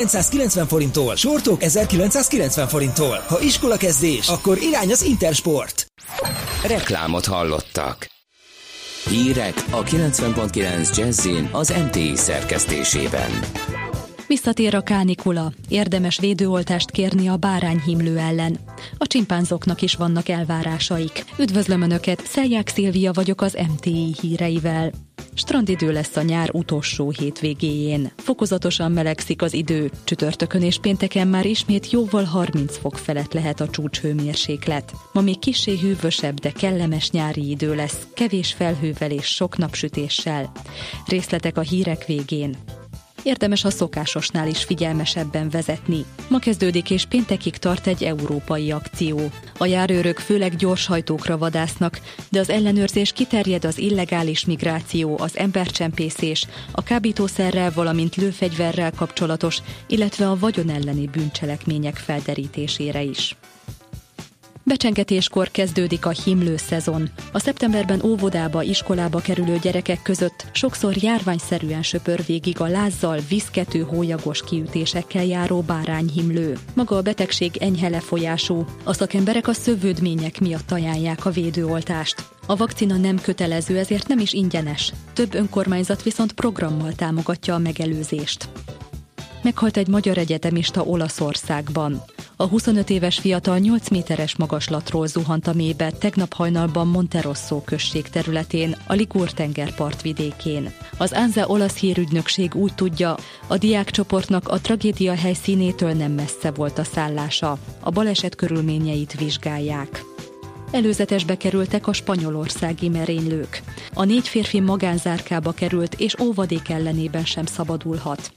990 forinttól, sortok 1990 forinttól. Ha iskola kezdés, akkor irány az Intersport. Reklámot hallottak. Hírek a 90.9 Jazzin az MTI szerkesztésében. Visszatér a kánikula. Érdemes védőoltást kérni a bárányhimlő ellen. A csimpánzoknak is vannak elvárásaik. Üdvözlöm Önöket, Szelják Szilvia vagyok az MTI híreivel. Strandidő lesz a nyár utolsó hétvégéjén. Fokozatosan melegszik az idő. Csütörtökön és pénteken már ismét jóval 30 fok felett lehet a csúcshőmérséklet. Ma még kissé hűvösebb, de kellemes nyári idő lesz, kevés felhővel és sok napsütéssel. Részletek a hírek végén. Érdemes a szokásosnál is figyelmesebben vezetni. Ma kezdődik és péntekig tart egy európai akció. A járőrök főleg gyorshajtókra vadásznak, de az ellenőrzés kiterjed az illegális migráció, az embercsempészés, a kábítószerrel, valamint lőfegyverrel kapcsolatos, illetve a vagyon elleni bűncselekmények felderítésére is. Becsengetéskor kezdődik a himlő szezon. A szeptemberben óvodába, iskolába kerülő gyerekek között sokszor járványszerűen söpör végig a lázzal, viszkető hólyagos kiütésekkel járó bárányhimlő. Maga a betegség enyhe lefolyású. A szakemberek a szövődmények miatt ajánlják a védőoltást. A vakcina nem kötelező, ezért nem is ingyenes. Több önkormányzat viszont programmal támogatja a megelőzést. Meghalt egy magyar egyetemista Olaszországban. A 25 éves fiatal 8 méteres magaslatról zuhant a mélybe tegnap hajnalban Monterosso község területén, a Ligur tengerpart vidékén. Az Anza olasz hírügynökség úgy tudja, a diákcsoportnak a tragédia helyszínétől nem messze volt a szállása. A baleset körülményeit vizsgálják. Előzetesbe kerültek a spanyolországi merénylők. A négy férfi magánzárkába került, és óvadék ellenében sem szabadulhat.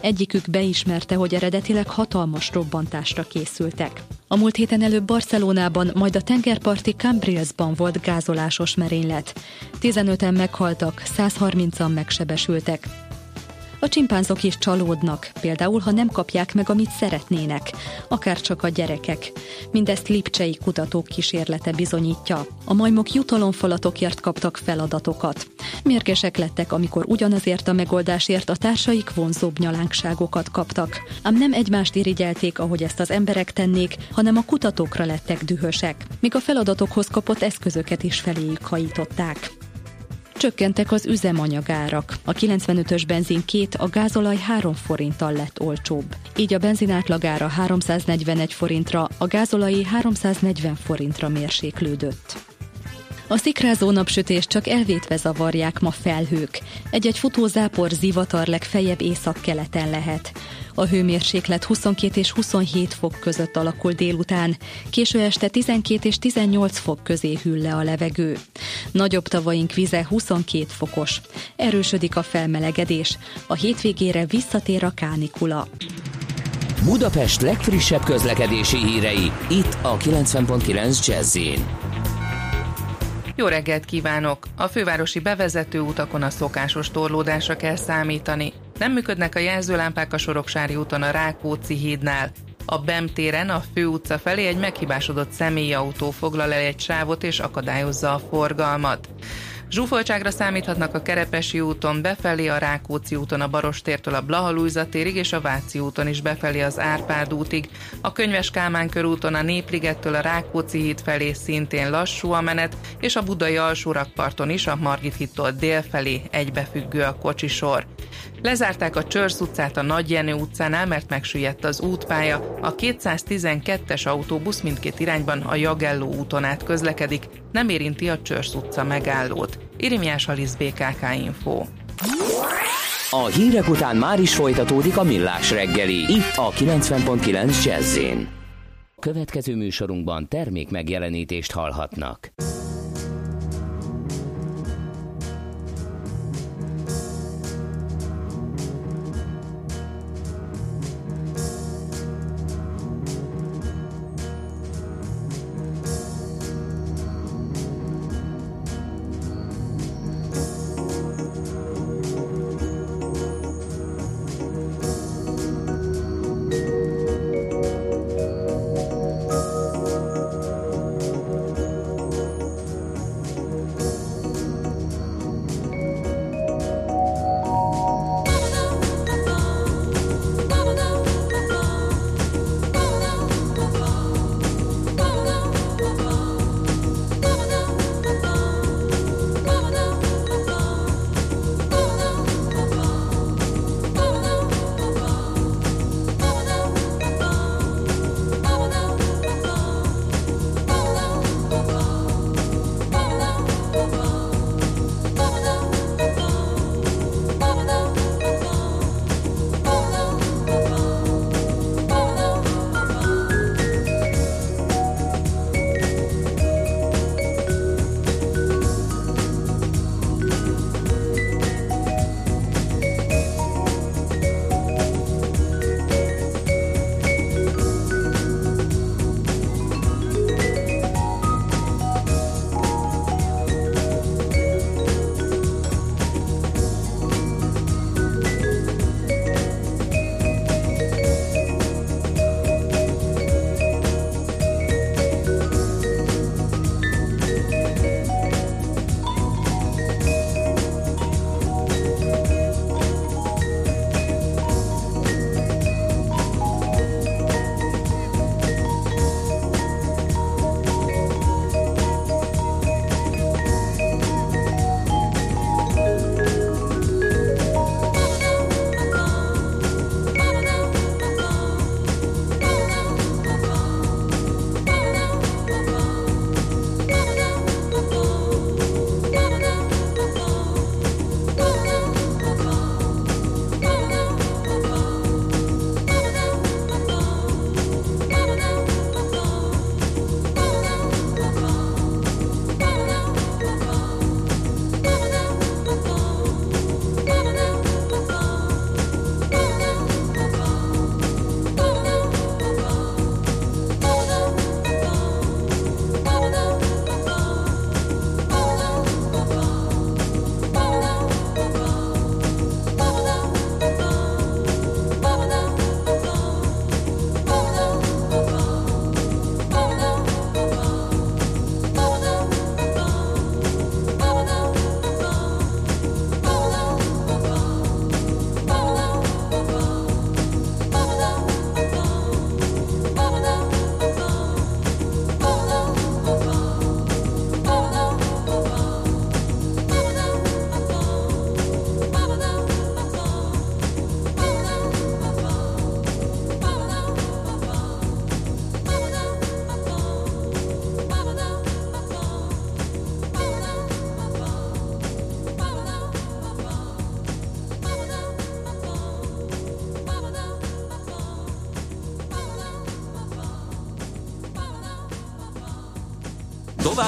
Egyikük beismerte, hogy eredetileg hatalmas robbantásra készültek. A múlt héten előbb Barcelonában, majd a tengerparti Cambrielsban volt gázolásos merénylet. 15-en meghaltak, 130-an megsebesültek. A csimpánzok is csalódnak, például ha nem kapják meg, amit szeretnének, akár csak a gyerekek. Mindezt lipcsei kutatók kísérlete bizonyítja. A majmok jutalomfalatokért kaptak feladatokat. Mérgesek lettek, amikor ugyanazért a megoldásért a társaik vonzóbb nyalánkságokat kaptak. Ám nem egymást irigyelték, ahogy ezt az emberek tennék, hanem a kutatókra lettek dühösek, míg a feladatokhoz kapott eszközöket is feléjük hajították. Csökkentek az üzemanyagárak. A 95-ös benzin két, a gázolaj 3 forinttal lett olcsóbb. Így a benzin átlagára 341 forintra, a gázolai 340 forintra mérséklődött. A szikrázó napsütés csak elvétve zavarják ma felhők. Egy-egy futózápor zivatar legfeljebb északkeleten lehet. A hőmérséklet 22 és 27 fok között alakul délután, késő este 12 és 18 fok közé hűl le a levegő. Nagyobb tavaink vize 22 fokos. Erősödik a felmelegedés. A hétvégére visszatér a kánikula. Budapest legfrissebb közlekedési hírei, itt a 90.9 jazz jó reggelt kívánok! A fővárosi bevezető utakon a szokásos torlódásra kell számítani. Nem működnek a jelzőlámpák a Soroksári úton a Rákóczi hídnál. A BEM téren a főutca felé egy meghibásodott személyautó foglal el egy sávot és akadályozza a forgalmat. Zsúfoltságra számíthatnak a Kerepesi úton befelé, a Rákóczi úton a Barostértől a Blahalújza térig és a Váci úton is befelé az Árpád útig. A Könyves Kálmán körúton a Népligettől a Rákóczi híd felé szintén lassú a menet, és a Budai alsórakparton is a Margit hittól dél felé egybefüggő a kocsisor. Lezárták a Csörsz utcát a Nagy Jenő utcánál, mert megsüllyedt az útpálya. A 212-es autóbusz mindkét irányban a Jagelló úton át közlekedik, nem érinti a Csörsz utca megállót. Irimiás Alisz BKK Info. A hírek után már is folytatódik a millás reggeli, itt a 90.9 jazz Következő műsorunkban termék megjelenítést hallhatnak.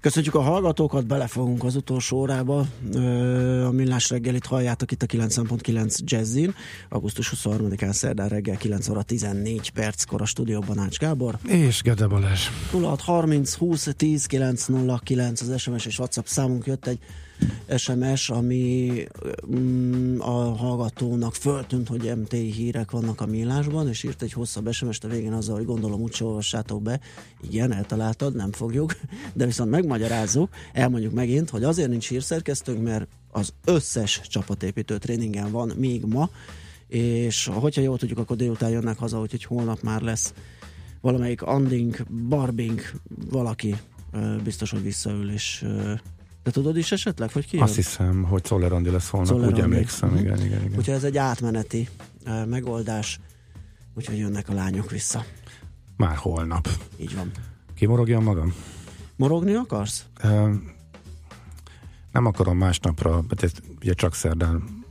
Köszönjük a hallgatókat, belefogunk az utolsó órába. A Millás reggelit halljátok itt a 9.9 Jazzin. Augusztus 23-án szerdán reggel 9 óra 14 perckor a stúdióban Ács Gábor. És Gede Balázs. 06 30 20 10 909 az SMS és WhatsApp számunk jött egy SMS, ami mm, a hallgatónak föltűnt, hogy MT hírek vannak a millásban, és írt egy hosszabb SMS-t a végén azzal, hogy gondolom úgy olvassátok be. Igen, eltaláltad, nem fogjuk, de viszont megmagyarázzuk, elmondjuk megint, hogy azért nincs hírszerkesztőnk, mert az összes csapatépítő tréningen van még ma, és hogyha jól tudjuk, akkor délután jönnek haza, úgyhogy holnap már lesz valamelyik Anding, Barbing, valaki biztos, hogy visszaül, és te tudod is esetleg, hogy ki Azt hiszem, hogy Czoller Andi lesz holnap, Czoller úgy emlékszem, uh-huh. igen, igen, igen. Úgyhogy ez egy átmeneti uh, megoldás, úgyhogy jönnek a lányok vissza. Már holnap. Így van. Kimorogjam magam? Morogni akarsz? Uh, nem akarom másnapra, ez ugye csak szerdán,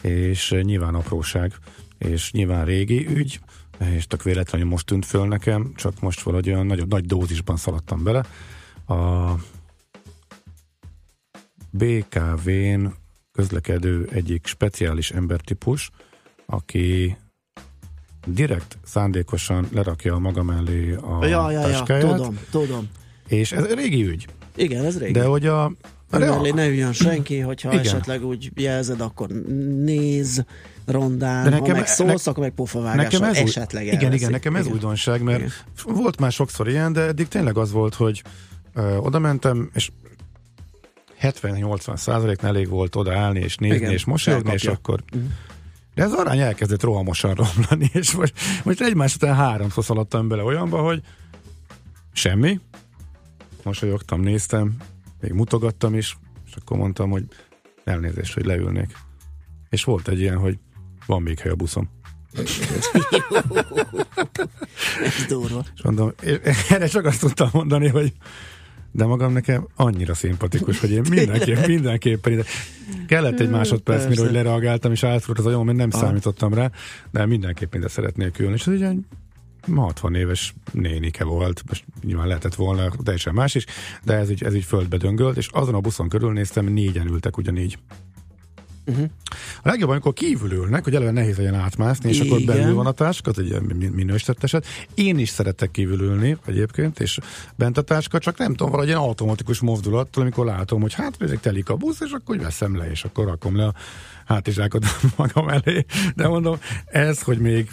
és nyilván apróság, és nyilván régi ügy, és tök véletlenül most tűnt föl nekem, csak most valahogy olyan nagy, nagy dózisban szaladtam bele. A BKV-n közlekedő egyik speciális embertípus, aki direkt szándékosan lerakja a maga mellé a ja, ja, taskáját. Ja, tudom, tudom. És ez régi ügy. Igen, ez régi. De hogy a... a mellé ne üljön senki, hogyha Igen. esetleg úgy jelzed, akkor néz rondán, De nekem, ha meg szólsz, ne, akkor meg pofavágás, nekem ez esetleg új, Igen, igen, nekem ez igen. újdonság, mert igen. volt már sokszor ilyen, de eddig tényleg az volt, hogy ö, oda mentem, és 70-80 százaléknál elég volt odaállni és nézni Igen, és mosolyogni, és akkor... Uh-huh. De ez arány elkezdett rohamosan romlani, és most, most egymás után háromszor szaladtam bele olyanba, hogy semmi, mosolyogtam, néztem, még mutogattam is, és akkor mondtam, hogy elnézést, hogy leülnék. És volt egy ilyen, hogy van még hely a buszom. Ez durva. És mondom, erre csak azt tudtam mondani, hogy de magam nekem annyira szimpatikus, hogy én mindenképp, mindenképpen ide. Kellett egy másodperc, mire hogy lereagáltam, és átfordult az agyom, mert nem ah. számítottam rá, de mindenképp ide szeretnék ülni. És ez egy 60 éves nénike volt, most nyilván lehetett volna teljesen más is, de ez így, ez így földbe döngölt, és azon a buszon körülnéztem, négyen ültek ugyanígy. Uh-huh. A legjobb, amikor kívül ülnek, hogy eleve nehéz legyen átmászni, és Igen. akkor belül van a táska, az egy minősített eset. Én is szeretek kívül ülni egyébként, és bent a táska, csak nem tudom, valahogy ilyen automatikus mozdulat, amikor látom, hogy hát ezek telik a busz, és akkor veszem le, és akkor rakom le a hátizsákot magam elé. De mondom, ez, hogy még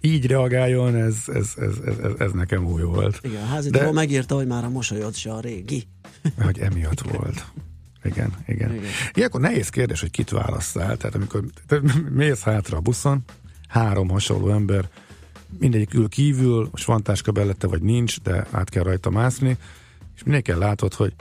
így reagáljon, ez, ez, ez, ez, ez nekem új volt. Igen, a házitról megírta, hogy már a mosolyod se a régi. Hogy emiatt volt. Igen, igen. igen. Ilyenkor nehéz kérdés, hogy kit válasszál. Tehát amikor mész hátra a buszon, három hasonló ember, mindegyik ül kívül, most van táska bellette, vagy nincs, de át kell rajta mászni, és mindenki látod, hogy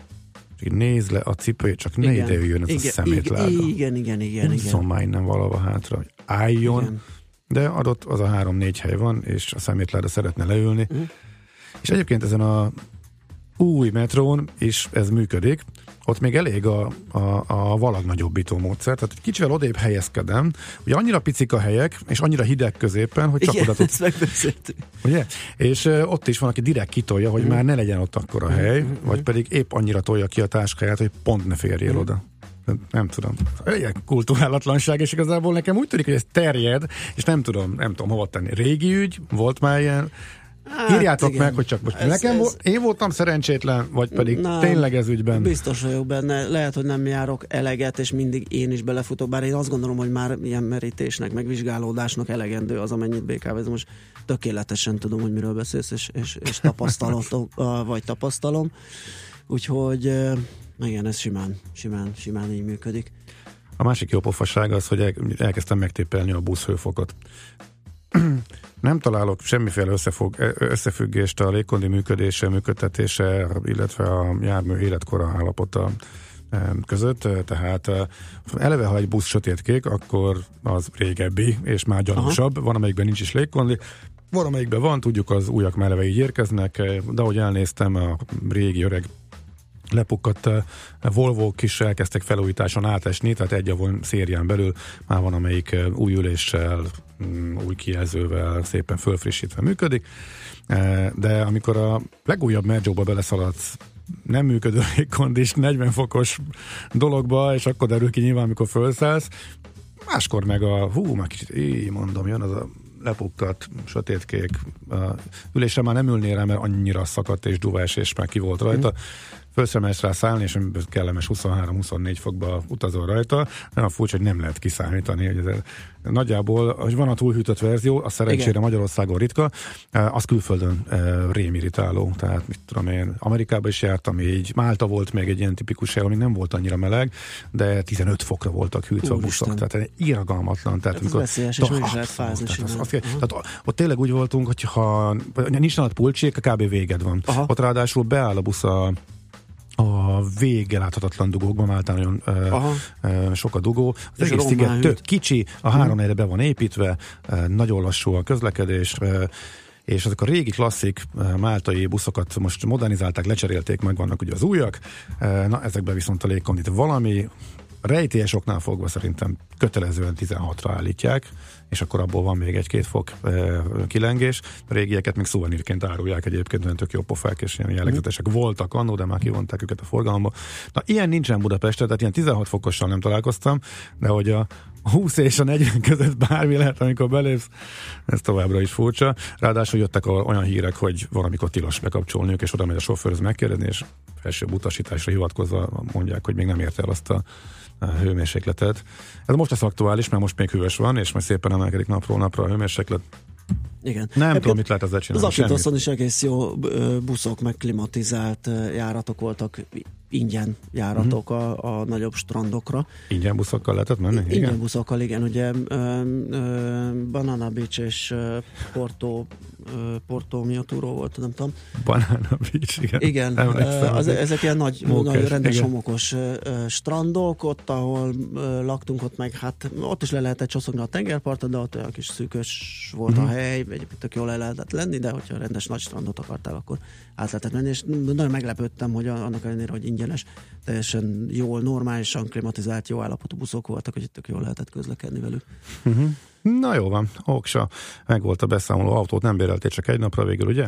nézd le a cipőjét, csak ne ide jöjjön ez igen, a szemétláda. Igen, igen, igen, igen. igen. már innen valahova hátra, hogy álljon, igen. de adott az a három-négy hely van, és a szemétláda szeretne leülni. Uh-huh. És egyébként ezen a új metrón is ez működik, ott még elég a, a, a valag nagyobbító módszer, tehát egy kicsivel odébb helyezkedem, ugye annyira picik a helyek, és annyira hideg középen, hogy csak Igen, oda tudsz. Ugye? És uh, ott is van, aki direkt kitolja, hogy mm. már ne legyen ott akkor a hely, mm. vagy pedig épp annyira tolja ki a táskáját, hogy pont ne férjél mm. oda. Nem tudom. Ilyen kulturálatlanság, és igazából nekem úgy tűnik, hogy ez terjed, és nem tudom, nem tudom hova tenni. Régi ügy, volt már ilyen, Hát Írjátok igen. meg, hogy csak most ez, nekem ez... én voltam szerencsétlen, vagy pedig nem, tényleg ez ügyben. Biztos vagyok benne. Lehet, hogy nem járok eleget, és mindig én is belefutok, bár én azt gondolom, hogy már ilyen merítésnek, megvizsgálódásnak elegendő az, amennyit BKV. Most tökéletesen tudom, hogy miről beszélsz, és, és, és tapasztalatom, vagy tapasztalom. Úgyhogy igen, ez simán, simán, simán így működik. A másik jó pofaság az, hogy elkezdtem megtépelni a buszhőfokot nem találok semmiféle összefog, összefüggést a légkondi működése, működtetése, illetve a jármű életkora állapota között, tehát eleve, ha egy busz sötétkék, akkor az régebbi, és már gyanúsabb, van, amelyikben nincs is légkondi, van, amelyikben van, tudjuk, az újak meleve így érkeznek, de ahogy elnéztem, a régi öreg lepukkadt volvo is elkezdtek felújításon átesni, tehát egy a szérián belül már van, amelyik új üléssel, mm, új kijelzővel szépen fölfrissítve működik, de amikor a legújabb merjóba beleszaladsz nem működő légkondis 40 fokos dologba, és akkor derül ki nyilván, amikor felszállsz, máskor meg a, hú, már kicsit, így mondom, jön az a lepukkadt, sötétkék. A ülésre már nem ülnél rá, mert annyira szakadt és duvás, és már ki volt rajta. Mm fölszemes rá szállni, és kellemes 23-24 fokba utazol rajta. Nagyon furcsa, hogy nem lehet kiszámítani. Hogy ez, nagyjából, hogy van a túlhűtött verzió, a szerencsére Igen. Magyarországon ritka, az külföldön rémiritáló. Tehát mit tudom én, Amerikában is jártam így, Málta volt még egy ilyen tipikus hely, ami nem volt annyira meleg, de 15 fokra voltak hűtve a buszok. Tehát irgalmatlan. Tehát, amikor, veszélyes, és meg lehet fázni. Tehát, az, az, tehát ott tényleg úgy voltunk, hogyha nincs nálad pulcsék, kb. véged van. Aha. Ott ráadásul beáll a busz a a vége láthatatlan dugókban, általán nagyon Aha. ö, sok a dugó. Az egész sziget tök kicsi, a három helyre be van építve, ö, nagyon lassú a közlekedés, ö, és ezek a régi klasszik máltai buszokat most modernizálták, lecserélték, meg vannak ugye az újak, na ezekben viszont a légkondit valami rejtélyes oknál fogva szerintem kötelezően 16-ra állítják, és akkor abból van még egy-két fok e, kilengés. A régieket még szuvenírként árulják egyébként, olyan tök jó pofák, és ilyen jellegzetesek voltak annó, de már kivonták őket a forgalomba. Na, ilyen nincsen Budapesten, tehát ilyen 16 fokossal nem találkoztam, de hogy a 20 és a 40 között bármi lehet, amikor belépsz, ez továbbra is furcsa. Ráadásul jöttek olyan hírek, hogy valamikor tilos bekapcsolniuk, és oda megy a sofőrhöz megkérdezni, és felsőbb utasításra hivatkozva mondják, hogy még nem ért el azt a hőmérsékletet. Ez most lesz aktuális, mert most még hűvös van, és majd szépen emelkedik napról napra a hőmérséklet. Igen. Nem Ebből tudom, mit lehet ezzel csinálni. Az Akitoszon is egész jó buszok, meg klimatizált járatok voltak, ingyen járatok uh-huh. a, a nagyobb strandokra. Ingyen buszokkal lehetett menni? Ingyen igen? buszokkal, igen. Ugye ö, ö, Banana Beach és Porto, ö, Porto Mioturo volt, nem tudom. Banana Beach, igen. Igen, az, ezek ilyen nagy, mókes, nagy rendes igen. homokos ö, strandok, ott, ahol ö, laktunk, ott meg hát ott is le lehetett csoszogni a tengerparton, de ott olyan kis szűkös volt uh-huh. a mhm. hely, egyébként tök jól le lehetett lenni, de hogyha rendes nagy strandot akartál, akkor át lehetett menni, és nagyon meglepődtem, hogy annak ellenére, hogy ingyenes, teljesen jól, normálisan klimatizált, jó állapotú buszok voltak, hogy tök jól lehetett közlekedni velük. Uh-huh. Na jó van, Oksa, meg volt a beszámoló autót, nem béreltél csak egy napra végül, ugye?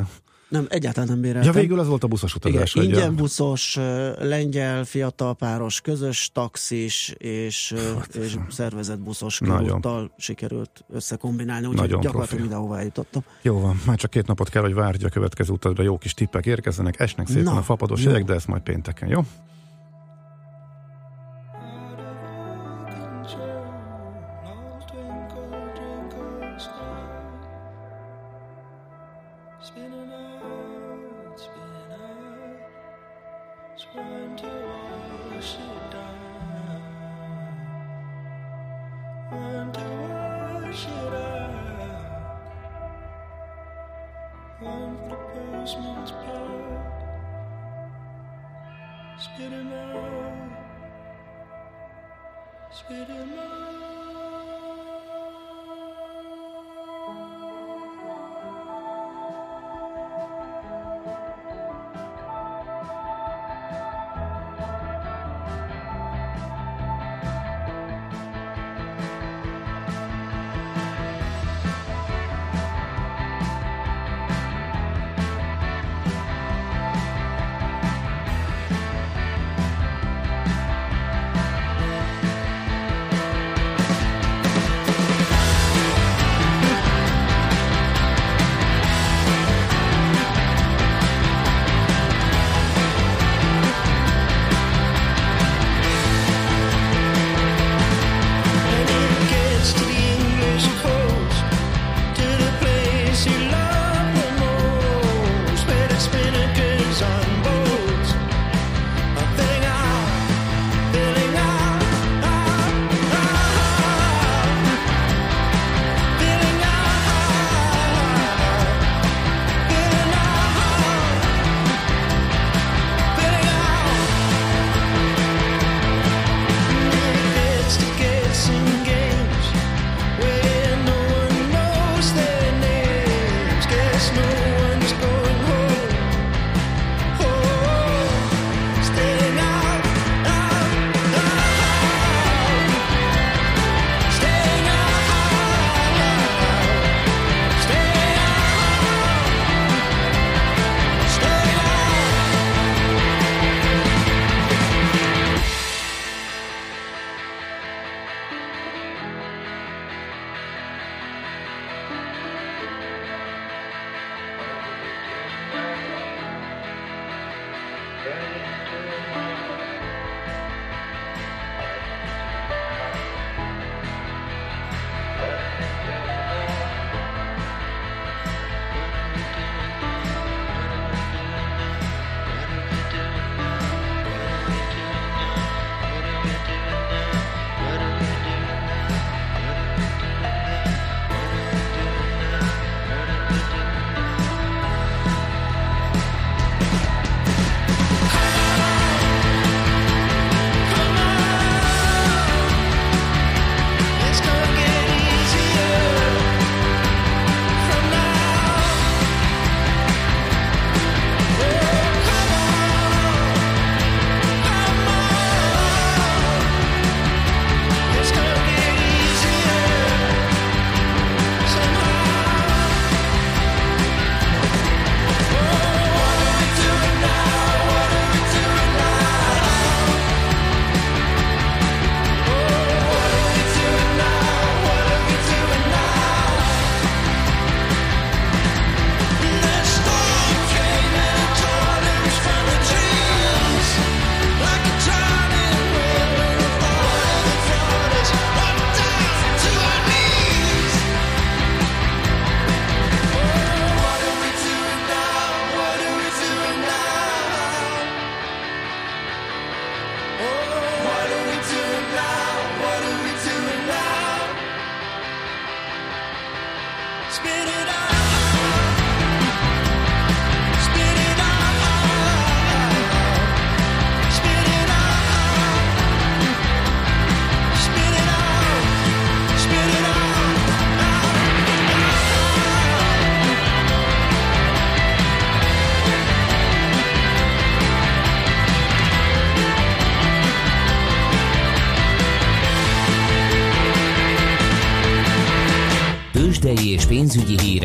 Nem, egyáltalán nem béreltem. Ja, végül az volt a buszos utazás. Igen, ingyen buszos, lengyel, fiatal páros, közös taxis és, hát, és szervezett buszos körúttal sikerült összekombinálni, úgyhogy gyakorlatilag profi. mindenhová jutottam. Jó van, már csak két napot kell, hogy várj a következő utazra, jó kis tippek érkezzenek, esnek szépen Na, a fapados jegyek, de ezt majd pénteken, jó? Sweet enough.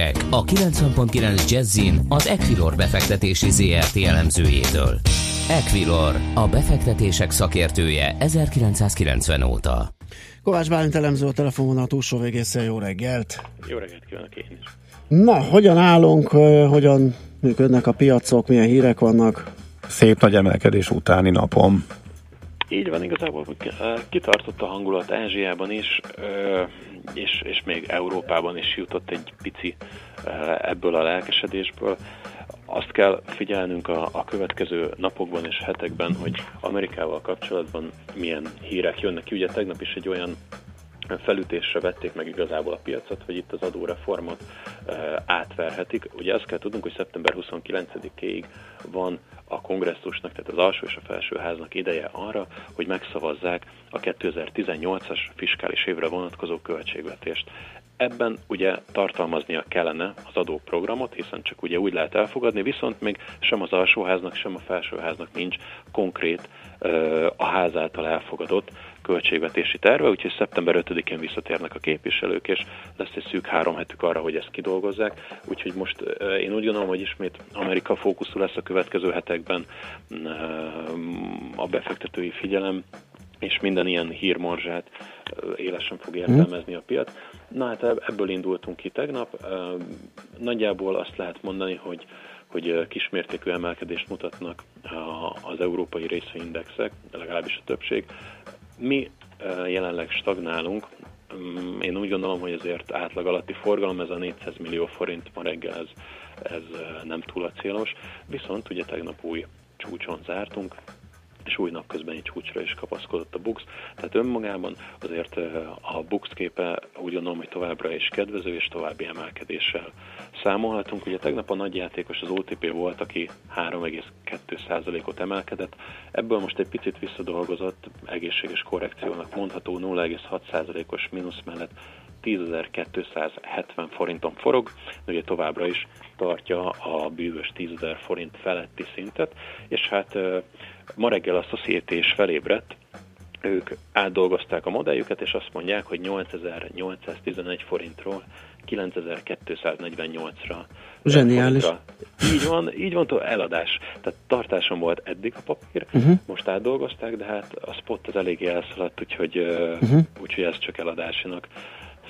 Hírek a 90.9 Jazzin az Equilor befektetési ZRT elemzőjétől. Equilor, a befektetések szakértője 1990 óta. Kovács Bálint elemző a telefonon a túlsó végésze, jó reggelt! Jó reggelt kívánok én is! Na, hogyan állunk, hogyan működnek a piacok, milyen hírek vannak? Szép nagy emelkedés utáni napom. Így van, igazából kitartott a hangulat Ázsiában is, és, és még Európában is jutott egy pici ebből a lelkesedésből. Azt kell figyelnünk a, a következő napokban és hetekben, hogy Amerikával kapcsolatban milyen hírek jönnek ki. Ugye tegnap is egy olyan felütésre vették meg igazából a piacot, hogy itt az adóreformot átverhetik. Ugye azt kell tudnunk, hogy szeptember 29-ig van a kongresszusnak, tehát az alsó és a felső háznak ideje arra, hogy megszavazzák a 2018-as fiskális évre vonatkozó költségvetést. Ebben ugye tartalmaznia kellene az adóprogramot, hiszen csak ugye úgy lehet elfogadni, viszont még sem az alsóháznak, sem a felsőháznak nincs konkrét a ház által elfogadott költségvetési terve, úgyhogy szeptember 5-én visszatérnek a képviselők, és lesz egy szűk három hetük arra, hogy ezt kidolgozzák. Úgyhogy most én úgy gondolom, hogy ismét Amerika fókuszú lesz a következő hetekben a befektetői figyelem, és minden ilyen hírmorzsát élesen fog értelmezni a piac. Na hát ebből indultunk ki tegnap. Nagyjából azt lehet mondani, hogy hogy kismértékű emelkedést mutatnak az európai részvényindexek, legalábbis a többség. Mi jelenleg stagnálunk, mm, én úgy gondolom, hogy ezért átlag alatti forgalom, ez a 400 millió forint ma reggel, ez, ez nem túl a célos. Viszont ugye tegnap új csúcson zártunk, és új napközbeni csúcsra is kapaszkodott a Bux. Tehát önmagában azért a Bux képe úgy gondolom, hogy továbbra is kedvező és további emelkedéssel számolhatunk. Ugye tegnap a nagyjátékos az OTP volt, aki 3,2%-ot emelkedett. Ebből most egy picit visszadolgozott, egészséges korrekciónak mondható 0,6%-os mínusz mellett 10.270 forinton forog, de ugye továbbra is tartja a bűvös 10.000 forint feletti szintet, és hát ma reggel a Société is felébredt, ők átdolgozták a modelljüket, és azt mondják, hogy 8811 forintról 9248-ra. Zseniális. Így van, így van, eladás. Tehát tartáson volt eddig a papír, uh-huh. most átdolgozták, de hát a spot az eléggé elszaladt, úgyhogy, uh-huh. úgyhogy ez csak eladásinak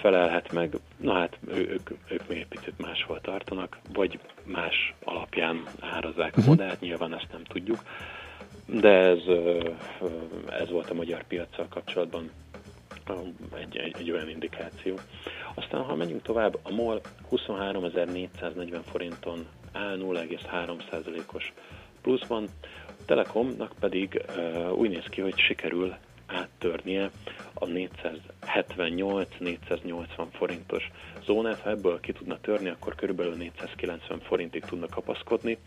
felelhet meg. Na hát ők, ők még egy picit máshol tartanak, vagy más alapján árazzák uh-huh. a modellt, nyilván ezt nem tudjuk. De ez, ez volt a magyar piacsal kapcsolatban egy, egy, egy olyan indikáció. Aztán, ha megyünk tovább, a MOL 23.440 forinton áll 0,3%-os pluszban, a Telekomnak pedig úgy néz ki, hogy sikerül áttörnie a 478-480 forintos zónát. Ha ebből ki tudna törni, akkor körülbelül 490 forintig tudna kapaszkodni.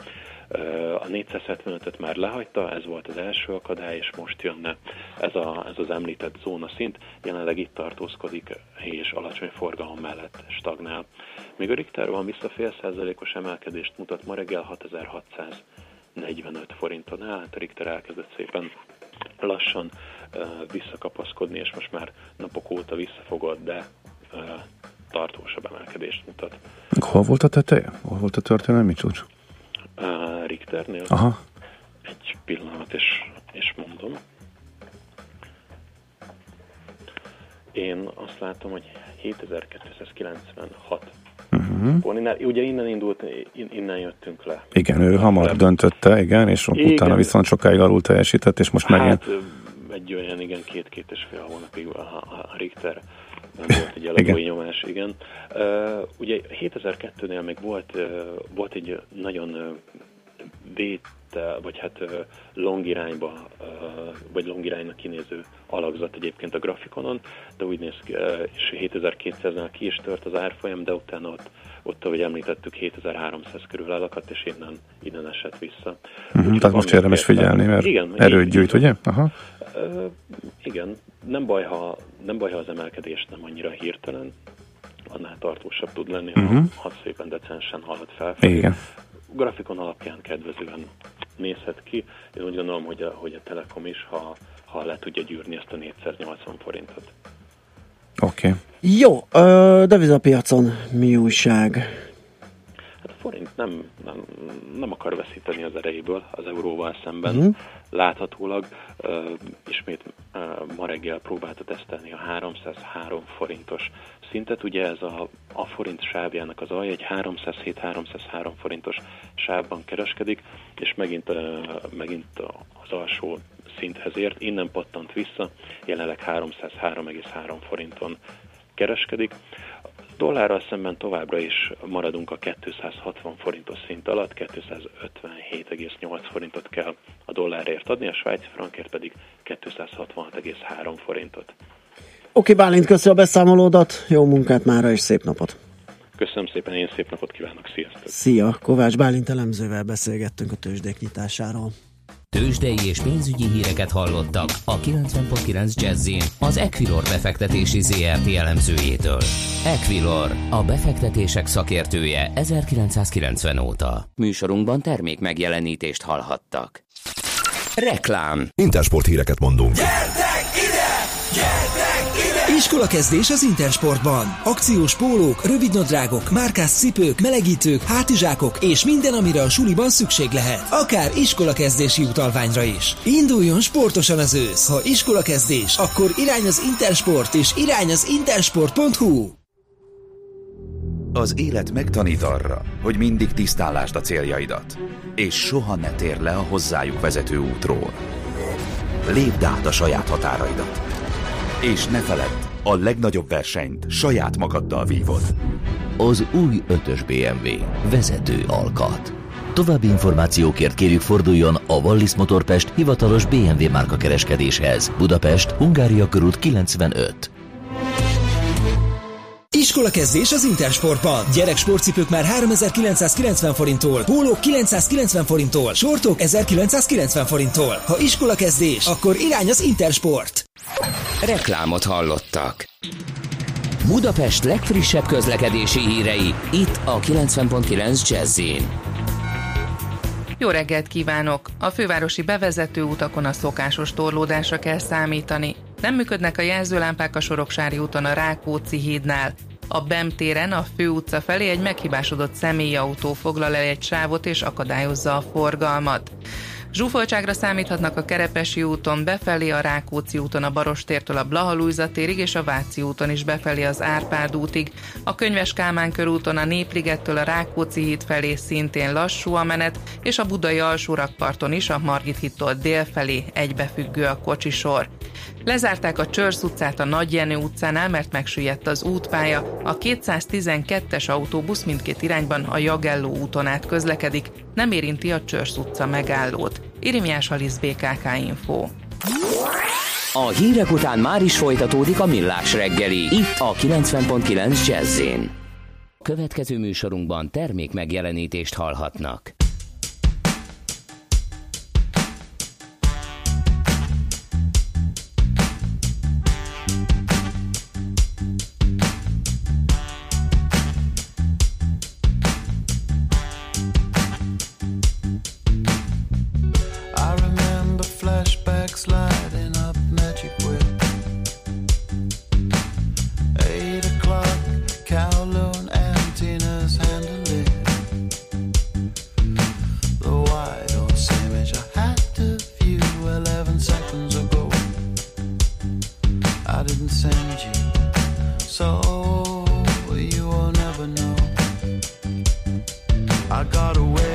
A 475-öt már lehagyta, ez volt az első akadály, és most jönne ez, a, ez az említett zóna szint. Jelenleg itt tartózkodik, és alacsony forgalom mellett stagnál. Míg a Richter van vissza fél százalékos emelkedést mutat, ma reggel 6645 forinton áll, hát a Richter elkezdett szépen lassan visszakapaszkodni, és most már napok óta visszafogott, de tartósabb emelkedést mutat. Hol volt a teteje? Hol volt a történelmi csúcs? Uh, Richternél. Aha. Egy pillanat, és, és mondom. Én azt látom, hogy 7296 Uh-huh. Innen, ugye innen indult, innen jöttünk le. Igen, ő hamar le. döntötte, igen, és igen. utána viszont sokáig alul teljesített, és most hát, megint... egy olyan, igen, két-két és fél hónapig a, a Richter nem volt egy eladói nyomás, igen. Uh, ugye 7002-nél még volt, uh, volt egy nagyon uh, vétel, vagy hát uh, long irányba, uh, vagy long iránynak kinéző alakzat egyébként a grafikonon, de úgy néz ki, uh, és 7200-nál ki is tört az árfolyam, de utána ott, ott ahogy említettük, 7300 körül elakadt, és innen, innen esett vissza. Uh-huh, tehát most érdemes figyelni, mert igen, erőt gyűjt, ugye? Aha. Uh, igen, nem baj, ha, nem baj, ha az emelkedés nem annyira hirtelen, annál tartósabb tud lenni, uh-huh. ha, ha szépen decensen halad fel. Igen. Grafikon alapján kedvezően nézhet ki. Én úgy gondolom, hogy a, hogy a Telekom is, ha, ha le tudja gyűrni ezt a 480 forintot. Oké. Okay. Jó, devizapiacon mi újság? Hát a forint nem, nem, nem akar veszíteni az erejéből az euróval szemben. Uh-huh. Láthatólag uh, ismét uh, ma reggel próbálta tesztelni a 303 forintos szintet. Ugye ez a, a forint sávjának az alja, egy 307-303 forintos sávban kereskedik, és megint, megint az alsó szinthez ért, innen pattant vissza, jelenleg 303,3 forinton kereskedik. Dollárral szemben továbbra is maradunk a 260 forintos szint alatt, 257,8 forintot kell a dollárért adni, a svájci frankért pedig 266,3 forintot. Oké, okay, Bálint, köszönöm a beszámolódat, jó munkát mára és szép napot! Köszönöm szépen, én szép napot kívánok, sziasztok! Szia! Kovács Bálint elemzővel beszélgettünk a tőzsdék nyitásáról. Tőzsdei és pénzügyi híreket hallottak a 90.9 jazz az Equilor befektetési ZRT elemzőjétől. Equilor, a befektetések szakértője 1990 óta. Műsorunkban termék megjelenítést hallhattak. Reklám. Intersport híreket mondunk. Ide! Iskola kezdés az Intersportban. Akciós pólók, rövidnadrágok, márkás cipők, melegítők, hátizsákok és minden, amire a suliban szükség lehet. Akár iskola kezdési utalványra is. Induljon sportosan az ősz. Ha iskola kezdés, akkor irány az Intersport és irány az intersport.hu. Az élet megtanít arra, hogy mindig tisztálásd a céljaidat, és soha ne tér le a hozzájuk vezető útról. Lépd át a saját határaidat és ne feledd, a legnagyobb versenyt saját magaddal vívod. Az új 5-ös BMW. Vezető alkat. További információkért kérjük forduljon a Wallis Motorpest hivatalos BMW márka kereskedéshez. Budapest, Hungária körút 95. Iskola kezdés az Intersportban. Gyerek sportcipők már 3990 forinttól, pólók 990 forinttól, sortok 1990 forinttól. Ha iskola kezdés, akkor irány az Intersport. Reklámot hallottak. Budapest legfrissebb közlekedési hírei, itt a 90.9 jazz Jó reggelt kívánok! A fővárosi bevezető utakon a szokásos torlódásra kell számítani. Nem működnek a jelzőlámpák a Soroksári úton a Rákóczi hídnál. A BEM téren a főutca felé egy meghibásodott személyautó foglal el egy sávot és akadályozza a forgalmat. Zsúfoltságra számíthatnak a Kerepesi úton befelé, a Rákóczi úton a Barostértől a Blahalújza térig és a Váci úton is befelé az Árpád útig. A Könyves Kálmán körúton a Népligettől a Rákóczi híd felé szintén lassú a menet, és a Budai alsórakparton is a Margit hittól dél felé egybefüggő a kocsisor. Lezárták a Csörsz utcát a Nagy Jenő utcánál, mert megsüllyedt az útpálya. A 212-es autóbusz mindkét irányban a Jagelló úton át közlekedik, nem érinti a Csörsz utca megállót. Irimiás Alisz BKK Info. A hírek után már is folytatódik a millás reggeli, itt a 90.9 jazz Következő műsorunkban termék megjelenítést hallhatnak. I got away.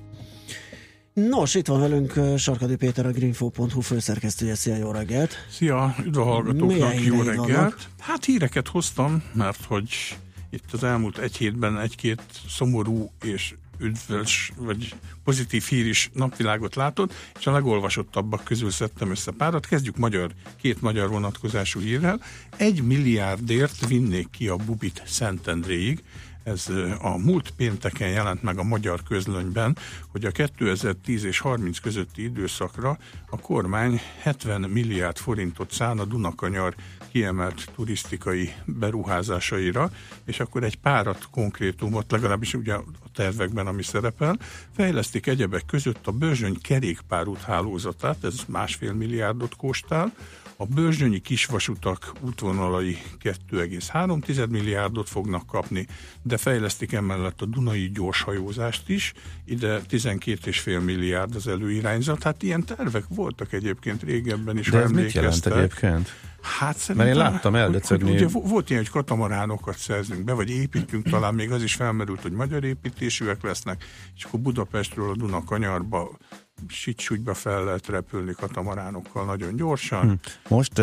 Nos, itt van velünk Sarkadi Péter, a greenfo.hu főszerkesztője. Szia, jó reggelt! Szia, üdv a hallgatóknak, jó reggelt! Vannak? Hát híreket hoztam, mert hogy itt az elmúlt egy hétben egy-két szomorú és üdvös, vagy pozitív hír is napvilágot látott, és a legolvasottabbak közül szedtem össze párat. Kezdjük magyar, két magyar vonatkozású hírrel. Egy milliárdért vinnék ki a Bubit Szentendréig. Ez a múlt pénteken jelent meg a magyar közlönyben, hogy a 2010 és 30 közötti időszakra a kormány 70 milliárd forintot szán a Dunakanyar kiemelt turisztikai beruházásaira, és akkor egy párat konkrétumot, legalábbis ugye a tervekben, ami szerepel, fejlesztik egyebek között a Börzsöny kerékpárút hálózatát, ez másfél milliárdot kóstál, a bőrzsönyi kisvasutak útvonalai 2,3 milliárdot fognak kapni, de fejlesztik emellett a Dunai gyorshajózást is, ide 12,5 milliárd az előirányzat. Hát ilyen tervek voltak egyébként régebben is, De ez mit jelent egyébként? Hát szerintem... Mert én láttam eldöcögni. Ugye volt ilyen, hogy katamaránokat szerzünk be, vagy építünk, talán még az is felmerült, hogy magyar építésűek lesznek, és akkor Budapestről a Duna kanyarba sicsúgyba fel lehet repülni katamaránokkal nagyon gyorsan. Hm. Most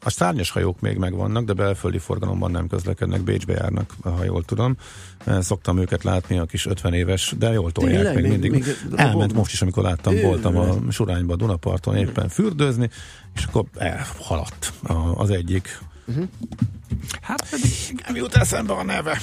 a szárnyas hajók még megvannak, de belföldi forgalomban nem közlekednek, Bécsbe járnak, ha jól tudom. Szoktam őket látni, a kis 50 éves, de jól tolják Tényleg, még mindig. Még, Elment most is, amikor láttam, voltam a Surányba, Dunaparton éppen fürdőzni, és akkor elhaladt az egyik. Uh-huh. Hát pedig nem jut eszembe a neve.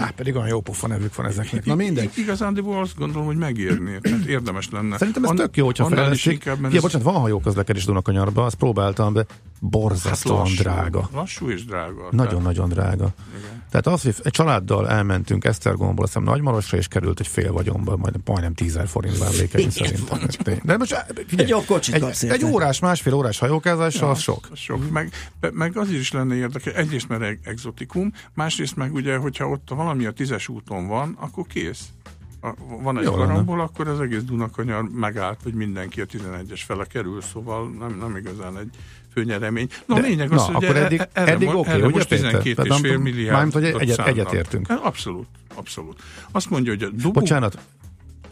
Már pedig olyan jó pofa nevük van ezeknek. Na mindegy. Igazándiból azt gondolom, hogy megérni. Tehát érdemes lenne. Szerintem ez An- tök jó, hogyha felelősség. Ja, bocsánat, van hajóközlekedés Dunakanyarba, azt próbáltam, de borzasztóan hát lassú, drága. Lassú és drága. Nagyon-nagyon drága. Igen. Tehát az, hogy egy családdal elmentünk Esztergomból, azt hiszem Nagymarosra, és került egy fél vagyomba, majd majdnem 10 forint emlékeim szerintem. De most, figyelj, egy, kocsit egy, egy órás, másfél órás hajókázással ja, az sok. sok. Meg, meg az is lenne érdekes, egyrészt mert exotikum, másrészt meg ugye, hogyha ott valami a tízes úton van, akkor kész van egy karambol, akkor az egész Dunakanyar megállt, hogy mindenki a 11-es fele kerül, szóval nem, nem igazán egy főnyeremény. No, De, lényeg az, na, hogy akkor eddig, erre, eddig oké, okay, most 12,5 milliárd. Mármint, hogy egyet, egyetértünk. Abszolút, abszolút. Azt mondja, hogy a Dubu... Bocsánat,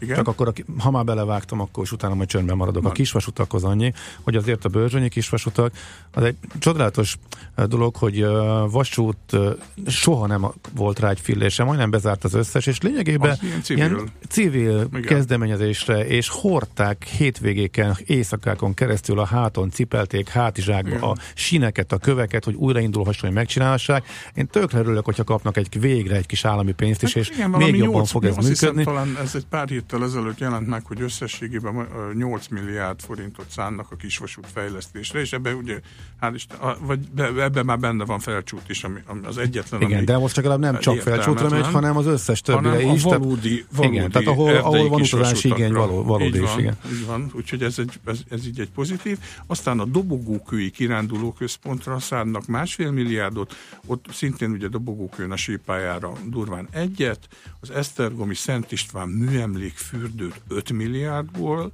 igen? Csak akkor, ha már belevágtam, akkor is utána majd csöndben maradok. Na. A kisvasutakhoz annyi, hogy azért a bőrzsönyi kisvasutak, az egy csodálatos eh, dolog, hogy uh, vasút uh, soha nem volt rá egy fillése, majdnem bezárt az összes, és lényegében az ilyen civil, ilyen civil kezdeményezésre, és hordták hétvégéken, éjszakákon keresztül a háton, cipelték hátizsákba Igen. a sineket, a köveket, hogy újraindulhasson, hogy megcsinálhassák. Én tökre örülök, hogyha kapnak egy végre egy kis állami pénzt is, hát és igen, még jobban 8, fog ez működni. Hiszem, talán ez egy pár hét héttel ezelőtt jelent meg, hogy összességében 8 milliárd forintot szánnak a kisvasút fejlesztésre, és ebbe ugye, hát Isten, vagy ebben már benne van felcsút is, ami, ami az egyetlen, Igen, ami de most legalább nem csak felcsútra megy, hanem az összes többire is. valódi, valódi igen, tehát ahol, ahol van utazási igény, való, valódi így van, igen. Így van, úgyhogy ez, egy, ez, ez így egy pozitív. Aztán a dobogókői kiránduló központra szánnak másfél milliárdot, ott szintén ugye dobogókőn a sípájára durván egyet, az Esztergomi Szent István műemlék fürdőt 5 milliárdból,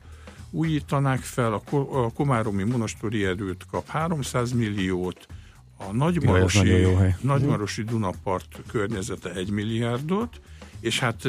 újítanák fel, a Komáromi Monostori erőt kap 300 milliót, a Nagymarosi, Jaj, Nagymarosi Dunapart környezete 1 milliárdot, és hát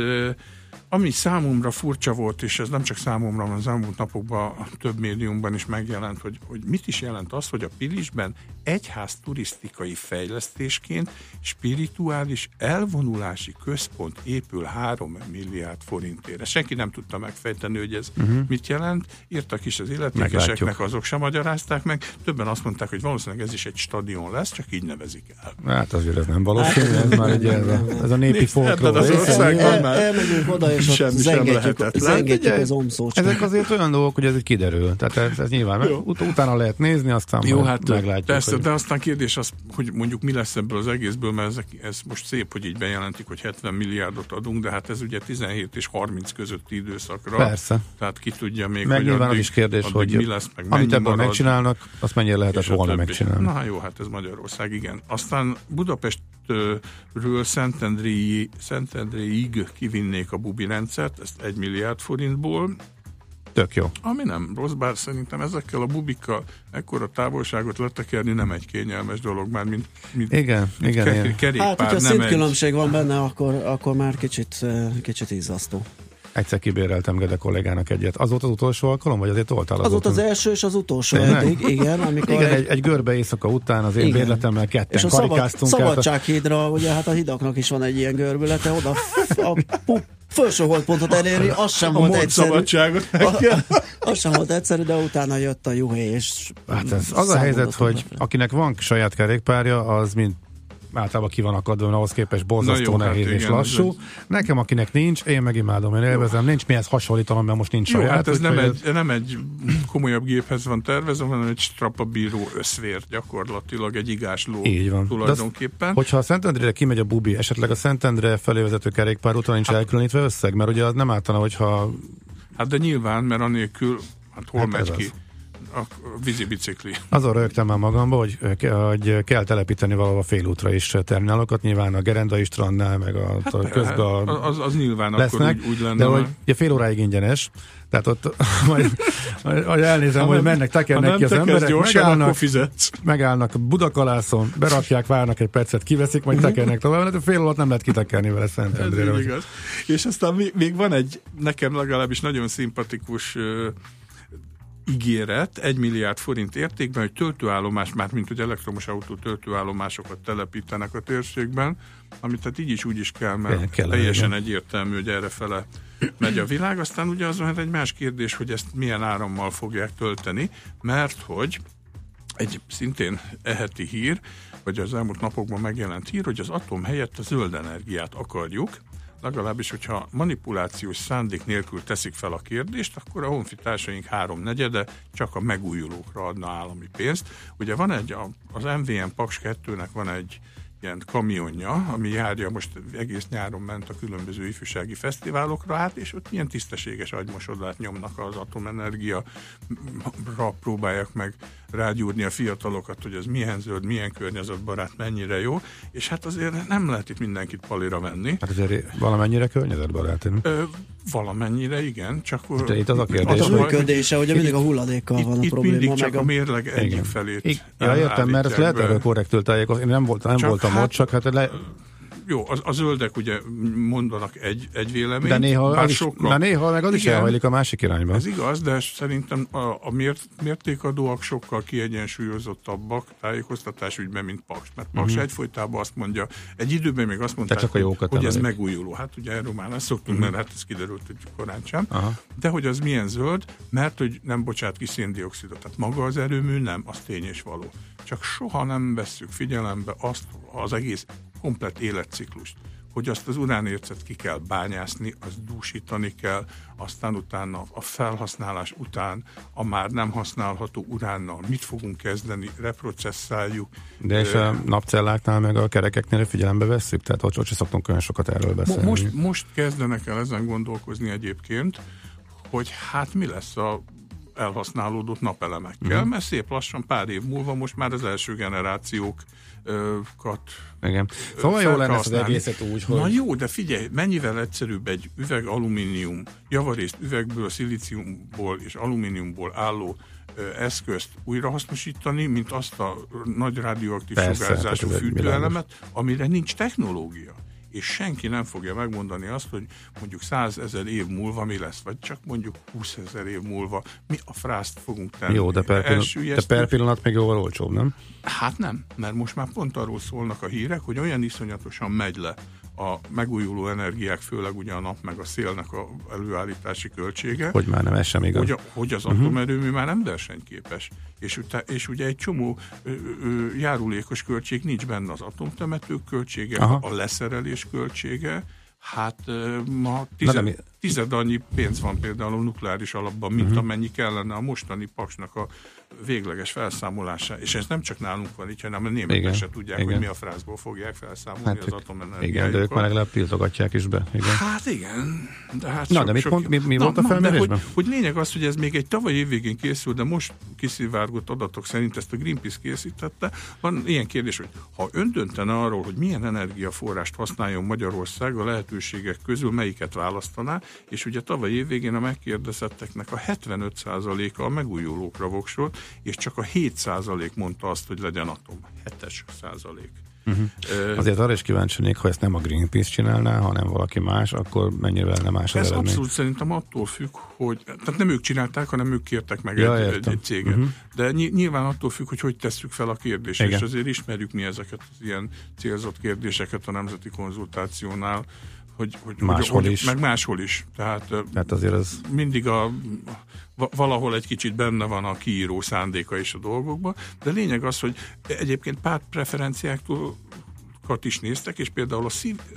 ami számomra furcsa volt, és ez nem csak számomra, hanem az elmúlt napokban több médiumban is megjelent, hogy, hogy mit is jelent az, hogy a Pilisben egyház turisztikai fejlesztésként spirituális elvonulási központ épül 3 milliárd forintért. Senki nem tudta megfejteni, hogy ez uh-huh. mit jelent. Írtak is az illetékeseknek, azok sem magyarázták meg. Többen azt mondták, hogy valószínűleg ez is egy stadion lesz, csak így nevezik el. Hát azért ez nem valószínű, ez már egy ez a, ez a népi folklór. El, elmegyünk oda, és Semmi sem zengetjük, lehetetlen. zengetjük az omszót. Ezek azért olyan dolgok, hogy ez így kiderül. Tehát ez, ez nyilván meg, ut- utána lehet nézni, aztán Jó, hát meglátjuk. persze, hogy... de aztán kérdés az, hogy mondjuk mi lesz ebből az egészből, mert ezek, ez most szép, hogy így bejelentik, hogy 70 milliárdot adunk, de hát ez ugye 17 és 30 közötti időszakra. Persze. Tehát ki tudja még, Meg hogy addig, az is kérdés, addig hogy mi lesz, meg amit ebből marad, megcsinálnak, azt mennyire lehetett volna megcsinálni. Na jó, hát ez Magyarország, igen. Aztán Budapestről Szentendréi, Szentendréig kivinnék a bubi rendszert, ezt egy milliárd forintból, Tök jó. ami nem rossz, bár szerintem ezekkel a bubikkal ekkora távolságot letekerni nem egy kényelmes dolog, már mint, mint Igen, mint igen, ke- igen. kerékpár, Hát, hogyha nem egy... szintkülönbség van benne, akkor, akkor már kicsit, eh, kicsit izzasztó. Egyszer kibéreltem Gede kollégának egyet. Az volt az utolsó alkalom, vagy azért toltál Az volt az első és az utolsó eddig, igen, amikor Igen, egy, egy görbe éjszaka után az én Igen. bérletemmel és ketten a szabad, karikáztunk át. szabadsághídra, ugye hát a hidaknak is van egy ilyen görbülete, oda a pu- felső holdpontot elérni, az sem a volt egyszerű. szabadságot A- Az sem volt egyszerű, de utána jött a juhé, és Hát ez, az a helyzet, hogy akinek van saját kerékpárja, az mind általában ki van akadva, mert ahhoz képest borzasztó Na jó, hát nehéz és igen, lassú. ez Nekem, akinek nincs, én meg imádom, én élvezem, nincs mihez hasonlítanom, mert most nincs Jó, saját. hát ez nem egy, nem egy komolyabb géphez van tervezve, hanem egy strapabíró összvér gyakorlatilag, egy igásló Így van. tulajdonképpen. Hogyha a Szentendrére kimegy a bubi, esetleg a Szentendre felé vezető kerékpár úton nincs elkülönítve összeg, mert ugye az nem áltana, hogyha Hát de nyilván, mert anélkül, hát hol Hát hát ez megy ki? az. A vízi bicikli. azon rögtem már magamba, hogy, hogy kell telepíteni valahol félútra is terminálokat, hát a Gerendai strandnál, meg a, hát, a közga az, az nyilván lesznek, akkor úgy, úgy lenne. de hogy ugye fél óráig ingyenes, tehát ott majd, majd elnézem, hogy mennek, ha tekernek nem ki az emberek, gyorsan, megállnak, fizetsz. megállnak Budakalászon, berakják, várnak egy percet, kiveszik, majd tekernek tovább, de fél alatt nem lehet kitekerni vele Ez Szentendrére. hogy- igaz. És aztán még, még van egy, nekem legalábbis nagyon szimpatikus uh, ígéret, egy milliárd forint értékben, hogy töltőállomás, már mint hogy elektromos autó töltőállomásokat telepítenek a térségben, amit tehát így is úgy is kell, mert kellene, teljesen igen. egyértelmű, hogy erre fele megy a világ. Aztán ugye az van egy más kérdés, hogy ezt milyen árammal fogják tölteni, mert hogy egy szintén eheti hír, vagy az elmúlt napokban megjelent hír, hogy az atom helyett a zöld energiát akarjuk, legalábbis, hogyha manipulációs szándék nélkül teszik fel a kérdést, akkor a honfitársaink háromnegyede csak a megújulókra adna állami pénzt. Ugye van egy, az MVM Paks 2-nek van egy ilyen kamionja, ami járja most egész nyáron ment a különböző ifjúsági fesztiválokra át, és ott ilyen tisztességes agymosodát nyomnak az atomenergia ra próbálják meg rágyúrni a fiatalokat, hogy az milyen zöld, milyen környezetbarát, mennyire jó, és hát azért nem lehet itt mindenkit palira venni. Hát azért valamennyire környezetbarát. nem? Ö, valamennyire, igen, csak... De itt az a kérdés, Hát a hogy- működése, ugye mindig a hulladékkal itt, van a itt probléma. mindig csak meg a mérleg egyik felét ja, értem, mert ezt lehet erről korrektül tájékozni. Én nem voltam, nem Csak voltam hát- ott, csak hát le, Jó, az, a zöldek ugye mondanak egy, egy véleményt. de néha, bár is, sokkal- de néha meg az is Igen. elhajlik a másik irányba. Ez igaz, de szerintem a, a mért, mértékadóak sokkal kiegyensúlyozottabbak tájékoztatás ügyben, mint Paks. Mert Paks uh-huh. egyfolytában azt mondja, egy időben még azt mondták, Mhm. csak a jókat hogy ez megújuló. Hát ugye erről már lesz szoktunk, uh-huh. mert hát ez kiderült, hogy korán sem. Aha. De hogy az milyen zöld, mert hogy nem bocsát ki széndiokszidot. Tehát maga az erőmű nem, az tény és való. Csak soha nem vesszük figyelembe azt az egész komplet életciklust hogy azt az uránércet ki kell bányászni, azt dúsítani kell, aztán utána a felhasználás után a már nem használható uránnal mit fogunk kezdeni, reprocesszáljuk. De és a napcelláknál meg a kerekeknél figyelembe vesszük? Tehát ott, ott se szoktunk olyan sokat erről beszélni. Most, most kezdenek el ezen gondolkozni egyébként, hogy hát mi lesz a elhasználódott napelemekkel, Mhm. mert szép lassan pár év múlva most már az első generációkat Igen. Szóval jó lenne az egészet úgy, hogy... Na jó, de figyelj, mennyivel egyszerűbb egy üveg alumínium, javarészt üvegből, szilíciumból és alumíniumból álló eszközt újrahasznosítani, mint azt a nagy radioaktív Persze, sugárzású hát egy fűtőelemet, amire nincs technológia. És senki nem fogja megmondani azt, hogy mondjuk 100 ezer év múlva mi lesz, vagy csak mondjuk 20 ezer év múlva mi a frászt fogunk tenni. Jó, de per, pillanat, de per pillanat még jóval olcsóbb, nem? Hát nem, mert most már pont arról szólnak a hírek, hogy olyan iszonyatosan megy le a megújuló energiák, főleg ugye a nap meg a szélnek a előállítási költsége, Hogy már nem, ez sem igaz. hogy, a, hogy az atomerőmű már nem versenyképes. És, és ugye egy csomó ö, ö, járulékos költség nincs benne az atomtemetők költsége, Aha. a leszerelés költsége, Hát ma tized, Na, tized annyi pénz van például a nukleáris alapban, mint uh-huh. amennyi kellene a mostani paksnak a végleges felszámolása, és ez nem csak nálunk van így, hanem a németek igen, se tudják, igen. hogy mi a frázból fogják felszámolni hát, az atomenergiát. Igen, de ők már legalább tiltogatják is be. Igen. Hát igen. De hát Na, sok, de mit sok, mond, mi, mi na, volt a felmérésben? Hogy, hogy lényeg az, hogy ez még egy tavaly évvégén készült, de most kiszivárgott adatok szerint ezt a Greenpeace készítette. Van ilyen kérdés, hogy ha ön döntene arról, hogy milyen energiaforrást használjon Magyarország a lehetőségek közül, melyiket választaná, és ugye tavaly évvégén a megkérdezetteknek a 75%-a a megújulókra voksolt, és csak a 7% mondta azt, hogy legyen atom. 7 százalék. Uh-huh. Azért arra is kíváncsi ha ezt nem a Greenpeace csinálná, hanem valaki más, akkor mennyivel nem más Ez abszolút szerintem attól függ, hogy, tehát nem ők csinálták, hanem ők kértek meg ja, egy, egy céget. Uh-huh. De nyilván attól függ, hogy hogy tesszük fel a kérdést, Igen. és azért ismerjük mi ezeket az ilyen célzott kérdéseket a nemzeti konzultációnál, hogy, hogy, máshol hogy, is. Meg máshol is. Tehát, Tehát azért az... mindig a valahol egy kicsit benne van a kiíró szándéka is a dolgokban, de lényeg az, hogy egyébként pártpreferenciáktól is néztek, és például a,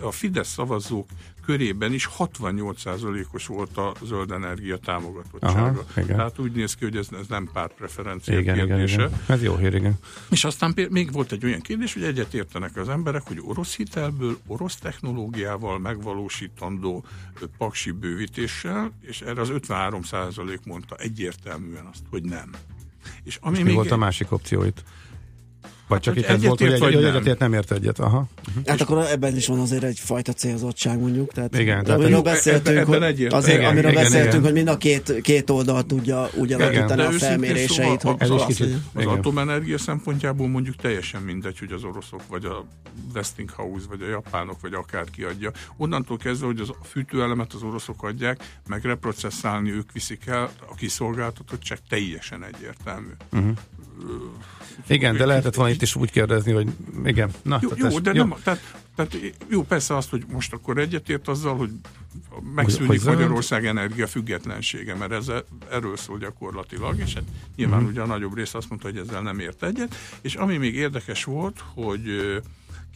a Fidesz szavazók körében is 68%-os volt a zöld energia támogatottsága. Aha, Tehát úgy néz ki, hogy ez, ez nem pártpreferencia igen, kérdése. Igen, igen. Ez jó hír, igen. És aztán még volt egy olyan kérdés, hogy egyet értenek az emberek, hogy orosz hitelből, orosz technológiával megvalósítandó paksi bővítéssel, és erre az 53% mondta egyértelműen azt, hogy nem. És ami és még mi volt a másik opcióit? Vagy csak itt ez volt, hogy egy, egy egyetért nem ért egyet. Aha. Hát akkor ebben is van azért egyfajta célzottság mondjuk. Tehát, igen, tehát amiről beszéltünk, ebben, ebben hogy, azért, igen, amiről igen, beszéltünk, igen. hogy mind a két, két oldal tudja úgy alakítani a felméréseit. Szóval, hogy az, az, kicsit, az atomenergia szempontjából mondjuk teljesen mindegy, hogy az oroszok, vagy a Westinghouse, vagy a japánok, vagy akár kiadja. Onnantól kezdve, hogy az a fűtőelemet az oroszok adják, meg reprocesszálni ők viszik el, a kiszolgáltatottság teljesen egyértelmű. Uh-huh igen, de lehetett volna itt is úgy kérdezni, hogy igen. Na, jó, jó, de jó. Nem, tehát, tehát jó, persze azt, hogy most akkor egyetért azzal, hogy megszűnik hogy Magyarország energia függetlensége, mert ez, erről szól gyakorlatilag, és hát nyilván uh-huh. ugye a nagyobb rész azt mondta, hogy ezzel nem ért egyet, és ami még érdekes volt, hogy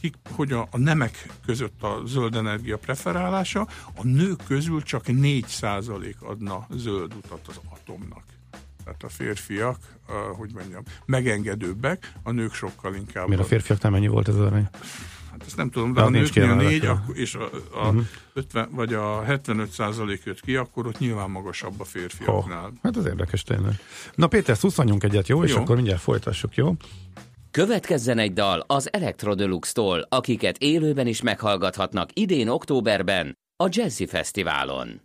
kik, hogy a, a nemek között a zöld energia preferálása, a nők közül csak 4% adna zöld utat az atomnak tehát a férfiak, uh, hogy mondjam, megengedőbbek, a nők sokkal inkább. Miért a férfiak nem mennyi volt ez az arány? Hát ezt nem tudom, de, de a nőknél a négy, akkor, és a, a uh-huh. Mhm. 50, vagy a 75 százalék jött ki, akkor ott nyilván magasabb a férfiaknál. Oh, hát az érdekes tényleg. Na Péter, szuszanyunk egyet, jó? jó? És akkor mindjárt folytassuk, jó? Következzen egy dal az Electrodeluxe-tól, akiket élőben is meghallgathatnak idén októberben a Jazzy Fesztiválon.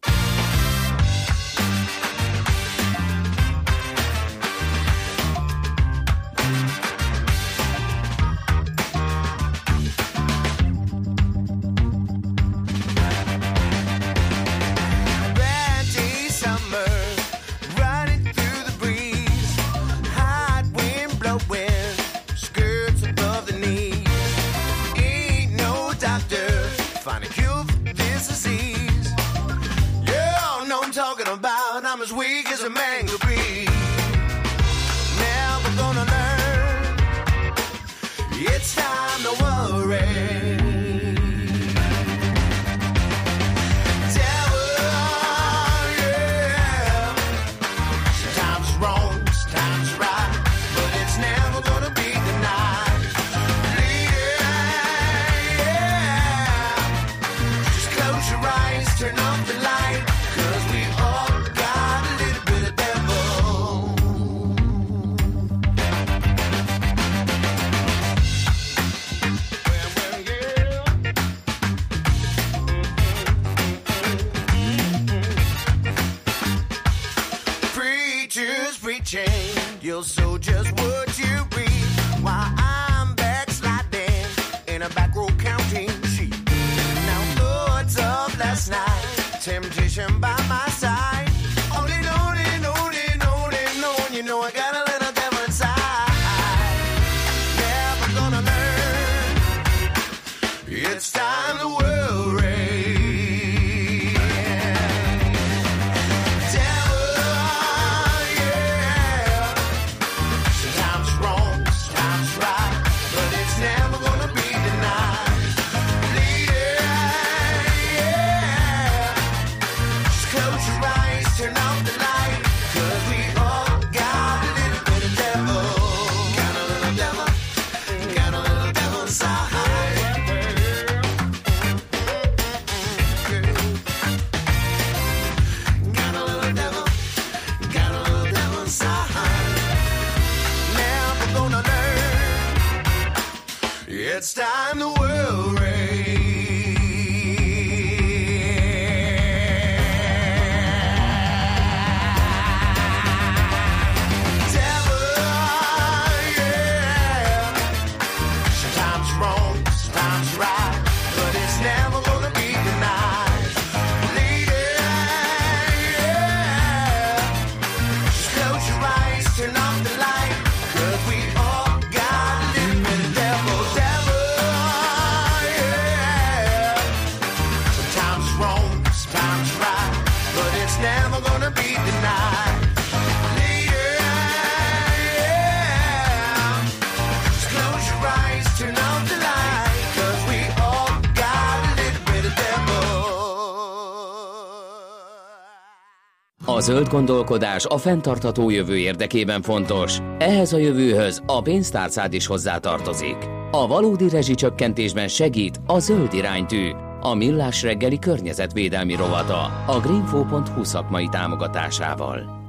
Zöld gondolkodás a fenntartható jövő érdekében fontos. Ehhez a jövőhöz a pénztárcád is hozzátartozik. A valódi rezsicsökkentésben segít a zöld iránytű, a millás reggeli környezetvédelmi rovata a greenfo.hu szakmai támogatásával.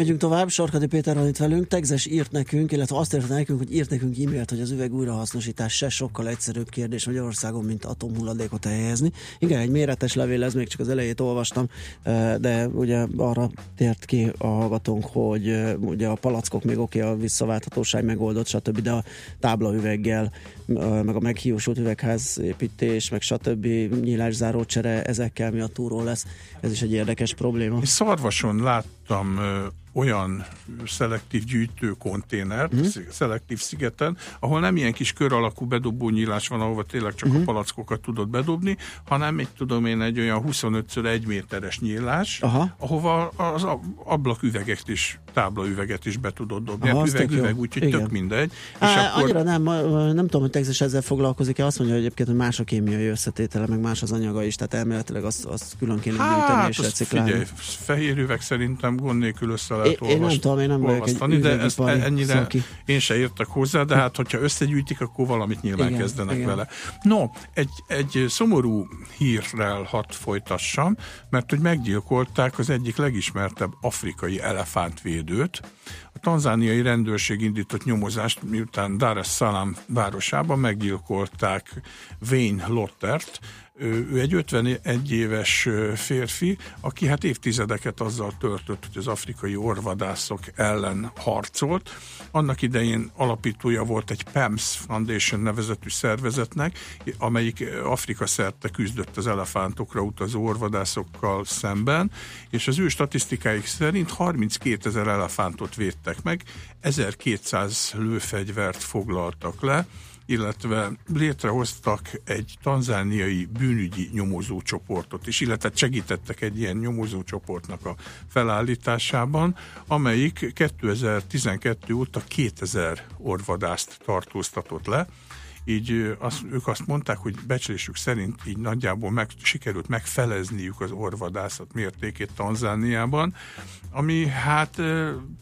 Megyünk tovább, Sarkadi Péter van itt velünk, Tegzes írt nekünk, illetve azt érte nekünk, hogy írt nekünk e-mailt, hogy az üveg újrahasznosítás se sokkal egyszerűbb kérdés Magyarországon, mint atomhulladékot elhelyezni. Igen, egy méretes levél, ez még csak az elejét olvastam, de ugye arra tért ki a hallgatónk, hogy ugye a palackok még oké, okay, a visszaválthatóság megoldott, stb., de a táblaüveggel, meg a meghiúsult üvegház építés, meg stb. nyílászáró csere, ezekkel mi a túró lesz. Ez is egy érdekes probléma. És szarvason láttam olyan szelektív gyűjtő konténert, mm. szelektív szigeten, ahol nem ilyen kis kör alakú bedobó nyílás van, ahova tényleg csak mm. a mhm. palackokat tudod bedobni, hanem egy tudom én egy olyan 25x1 méteres nyílás, Aha. ahova az ablaküveget is, táblaüveget is be tudod dobni. Aha, üveg, üveg, úgyhogy tök mindegy. Á, és akkor... Annyira nem, nem tudom, hogy Texas ezzel foglalkozik-e, azt mondja hogy egyébként, hogy más a kémiai összetétele, meg más az anyaga is, tehát elméletileg azt, azt külön kéne hát, gyűjteni és reciklálni. Figyelj, fehér üveg szerintem gond nélkül össze lehet én, én nem tudom, én nem vagyok egy de ezt ennyire szaki. én se értek hozzá, de hát hogyha összegyűjtik, akkor valamit nyilván igen, kezdenek igen. vele. No, egy, egy szomorú hírrel hat folytassam, mert hogy meggyilkolták az egyik legismertebb afrikai elefántvédőt, tanzániai rendőrség indított nyomozást, miután Dar es Salaam városában meggyilkolták Wayne Lottert, ő egy 51 éves férfi, aki hát évtizedeket azzal töltött, hogy az afrikai orvadászok ellen harcolt. Annak idején alapítója volt egy PAMS Foundation nevezetű szervezetnek, amelyik Afrika szerte küzdött az elefántokra utazó orvadászokkal szemben, és az ő statisztikáik szerint 32 ezer elefántot védtek meg, 1200 lőfegyvert foglaltak le, illetve létrehoztak egy tanzániai bűnügyi nyomozócsoportot is, illetve segítettek egy ilyen nyomozócsoportnak a felállításában, amelyik 2012 óta 2000 orvadászt tartóztatott le, így az, ők azt mondták, hogy becslésük szerint így nagyjából meg, sikerült megfelezniük az orvadászat mértékét Tanzániában, ami hát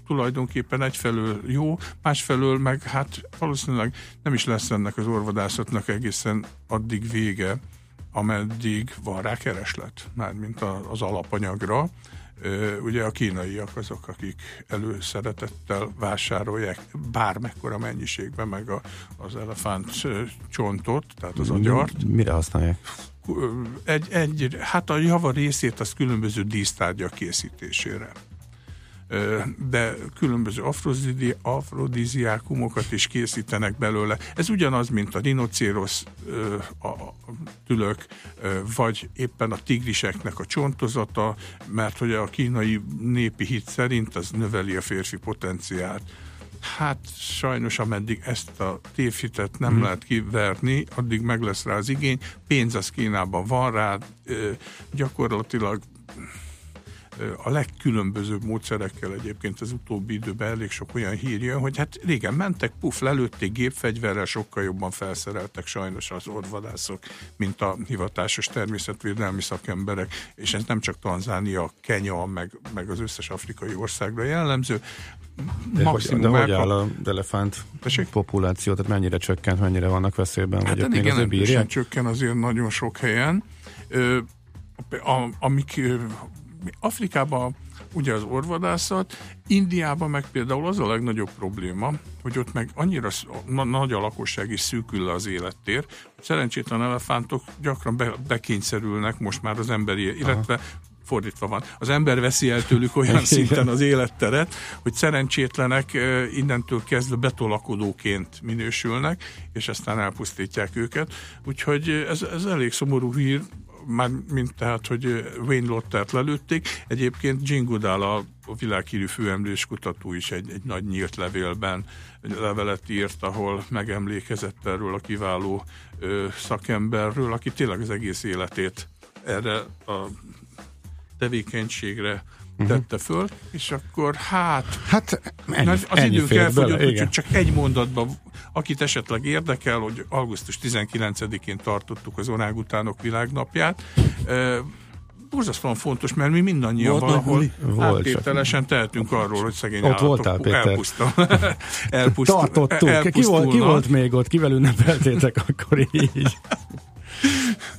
tulajdonképpen egyfelől jó, másfelől meg hát valószínűleg nem is lesz ennek az orvadászatnak egészen addig vége, ameddig van rá kereslet, mármint az alapanyagra, Ugye a kínaiak azok, akik előszeretettel vásárolják bármekkora mennyiségben meg a, az elefánt csontot, tehát az agyart. Mire használják? Egy, egy, hát a java részét az különböző dísztárgyak készítésére de különböző afrodiziákumokat is készítenek belőle. Ez ugyanaz, mint a dinocérosz a tülök, vagy éppen a tigriseknek a csontozata, mert hogy a kínai népi hit szerint az növeli a férfi potenciált. Hát sajnos, ameddig ezt a tévhitet nem hmm. lehet kiverni, addig meg lesz rá az igény. Pénz az Kínában van rá, gyakorlatilag a legkülönbözőbb módszerekkel egyébként az utóbbi időben elég sok olyan hír jön, hogy hát régen mentek, puf, lelőtték gépfegyverrel, sokkal jobban felszereltek sajnos az orvadászok, mint a hivatásos természetvédelmi szakemberek, és ez nem csak Tanzánia, Kenya, meg, meg az összes afrikai országra jellemző. De, hogy, de hogy áll az elefánt Tessék? populáció, tehát mennyire csökkent, mennyire vannak veszélyben? Hát vagy igen, azért csökken azért nagyon sok helyen. Ö, a, amik Afrikában ugye az orvadászat. Indiában meg például az a legnagyobb probléma, hogy ott meg annyira nagy a lakosság is szűkül le az élettér, hogy szerencsétlen elefántok gyakran be, bekényszerülnek most már az emberi, illetve Aha fordítva van. Az ember veszi el tőlük olyan szinten az életteret, hogy szerencsétlenek innentől kezdve betolakodóként minősülnek, és aztán elpusztítják őket. Úgyhogy ez, ez elég szomorú hír, már mint tehát, hogy Wayne Lottert lelőtték. Egyébként Jane Goodall, a, világhírű főemlős kutató is egy, egy nagy nyílt levélben levelet írt, ahol megemlékezett erről a kiváló ö, szakemberről, aki tényleg az egész életét erre a tevékenységre. Tette föl, és akkor hát, hát ennyi, az ennyi időnk elfogyott, úgyhogy csak egy mondatban, akit esetleg érdekel, hogy augusztus 19-én tartottuk az Orágutánok világnapját, borzasztóan fontos, mert mi mindannyian Volt valahol áttételesen tehetünk arról, hogy szegény ott voltál, Péter. elpusztul. elpusztul Tartottuk. Ki volt, ki volt még ott? Kivel ünnepeltétek akkor így?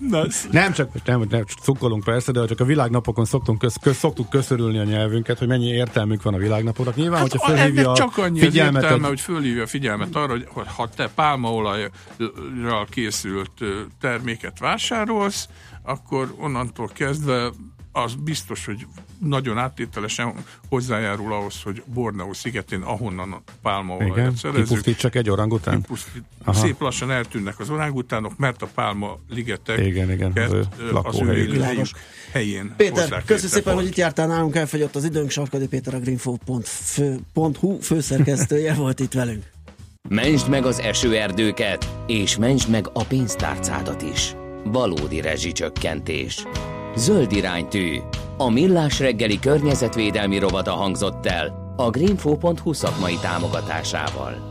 Na, nem csak, nem, nem cukkolunk persze, de csak a világnapokon szoktunk köz, köz, szoktuk köszörülni a nyelvünket, hogy mennyi értelmük van a világnapoknak. Nyilván, hát, hogyha fölhívja csak annyi figyelmet, értelme, hogy fölhívja a figyelmet arra, hogy ha te pálmaolajral készült terméket vásárolsz, akkor onnantól kezdve az biztos, hogy nagyon áttételesen hozzájárul ahhoz, hogy Borneo szigetén, ahonnan a pálmaolajat szerezzük. csak egy orangután? Szép lassan eltűnnek az orangutánok, mert a pálma ligetek igen, igen, az ő, az ő helyük, helyén Péter, köszönöm szépen, hogy itt jártál nálunk, elfogyott az időnk, Sarkadi Péter a greenfo.hu főszerkesztője volt itt velünk. Mentsd meg az esőerdőket, és mentsd meg a pénztárcádat is. Valódi rezsicsökkentés. Zöld iránytű. A Millás reggeli környezetvédelmi rovata hangzott el a greenfo.hu szakmai támogatásával.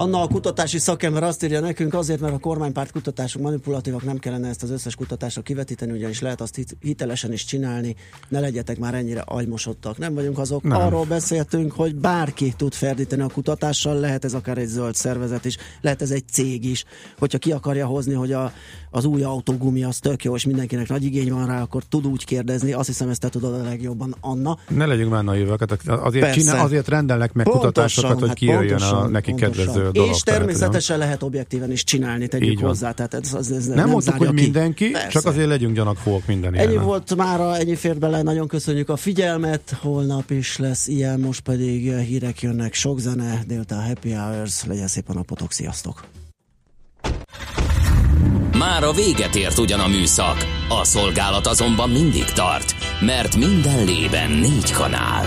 Anna a kutatási szakember azt írja nekünk azért, mert a kormánypárt kutatások manipulatívak, nem kellene ezt az összes kutatásra kivetíteni, ugyanis lehet azt hitelesen is csinálni, ne legyetek már ennyire agymosodtak. Nem vagyunk azok. Nem. Arról beszéltünk, hogy bárki tud ferdíteni a kutatással, lehet ez akár egy zöld szervezet is, lehet ez egy cég is. Hogyha ki akarja hozni, hogy a, az új autógumi az tök jó, és mindenkinek nagy igény van rá, akkor tud úgy kérdezni. Azt hiszem, ezt te tudod a legjobban, Anna. Ne legyünk már naivak, hát azért, csinál, azért rendelnek meg pontosan, kutatásokat, hogy hát kijöjjön pontosan, a neki pontosan. kedvező dolog. És természetesen nem? lehet objektíven is csinálni, tegyük Így hozzá. Tehát ez, ez, ez nem, nem mondtuk, hogy ki. mindenki, Persze. csak azért legyünk gyanakvók minden Ennyi ilyen. volt már, ennyi fért bele, nagyon köszönjük a figyelmet, holnap is lesz ilyen, most pedig hírek jönnek, sok zene, délután happy hours, legyen szép a napotok, sziasztok! Már a véget ért ugyan a műszak, a szolgálat azonban mindig tart, mert minden lében négy kanál.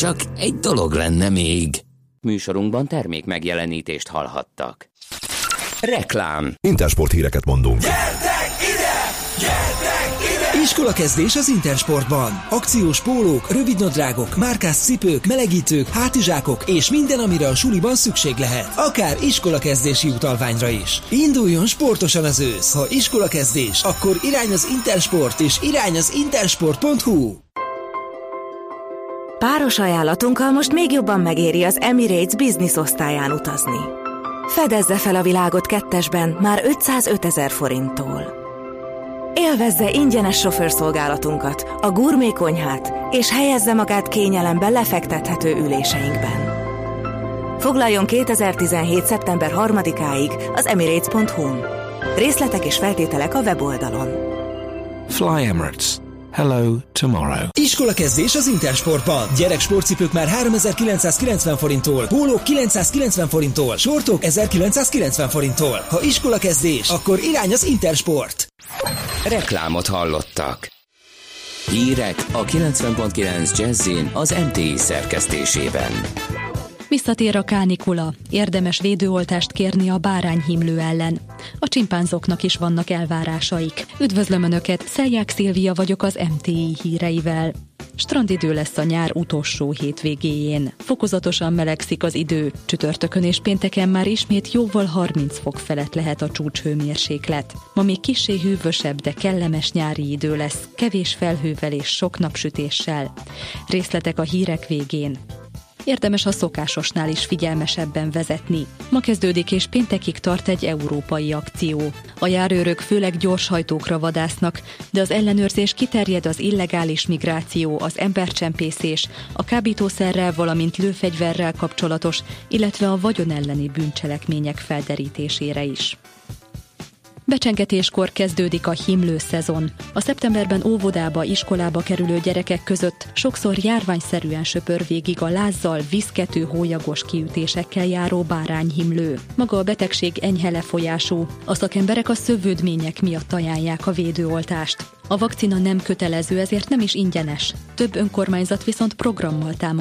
Csak egy dolog lenne még. Műsorunkban termék megjelenítést hallhattak. Reklám. Intersport híreket mondunk. Gyertek ide! Gyertek ide! Iskola kezdés az Intersportban. Akciós pólók, rövidnadrágok, márkás cipők, melegítők, hátizsákok és minden, amire a suliban szükség lehet. Akár iskolakezdési utalványra is. Induljon sportosan az ősz. Ha iskolakezdés, akkor irány az Intersport és irány az intersport.hu. Páros ajánlatunkkal most még jobban megéri az Emirates Business osztályán utazni. Fedezze fel a világot kettesben már 505 ezer forinttól. Élvezze ingyenes sofőrszolgálatunkat, a gurmé konyhát, és helyezze magát kényelembe lefektethető üléseinkben. Foglaljon 2017. szeptember 3-áig az emirates.hu-n. Részletek és feltételek a weboldalon. Fly Emirates. Hello tomorrow. Iskola kezdés az Intersportban. Gyerek sportcipők már 3990 forinttól, pólók 990 forinttól, sortok 1990 forinttól. Ha iskola kezdés, akkor irány az Intersport. Reklámot hallottak. Hírek a 90.9 Jazzin az MTI szerkesztésében. Visszatér a kánikula. Érdemes védőoltást kérni a bárányhimlő ellen. A csimpánzoknak is vannak elvárásaik. Üdvözlöm Önöket, Szelják Szilvia vagyok az MTI híreivel. Strandidő lesz a nyár utolsó hétvégéjén. Fokozatosan melegszik az idő, csütörtökön és pénteken már ismét jóval 30 fok felett lehet a csúcshőmérséklet. Ma még kissé hűvösebb, de kellemes nyári idő lesz, kevés felhővel és sok napsütéssel. Részletek a hírek végén. Érdemes a szokásosnál is figyelmesebben vezetni. Ma kezdődik és péntekig tart egy európai akció. A járőrök főleg gyorshajtókra vadásznak, de az ellenőrzés kiterjed az illegális migráció, az embercsempészés, a kábítószerrel, valamint lőfegyverrel kapcsolatos, illetve a vagyon elleni bűncselekmények felderítésére is. Becsengetéskor kezdődik a himlő szezon. A szeptemberben óvodába, iskolába kerülő gyerekek között sokszor járványszerűen söpör végig a lázzal, viszkető hólyagos kiütésekkel járó bárányhimlő. Maga a betegség enyhe lefolyású. A szakemberek a szövődmények miatt ajánlják a védőoltást. A vakcina nem kötelező, ezért nem is ingyenes. Több önkormányzat viszont programmal támogat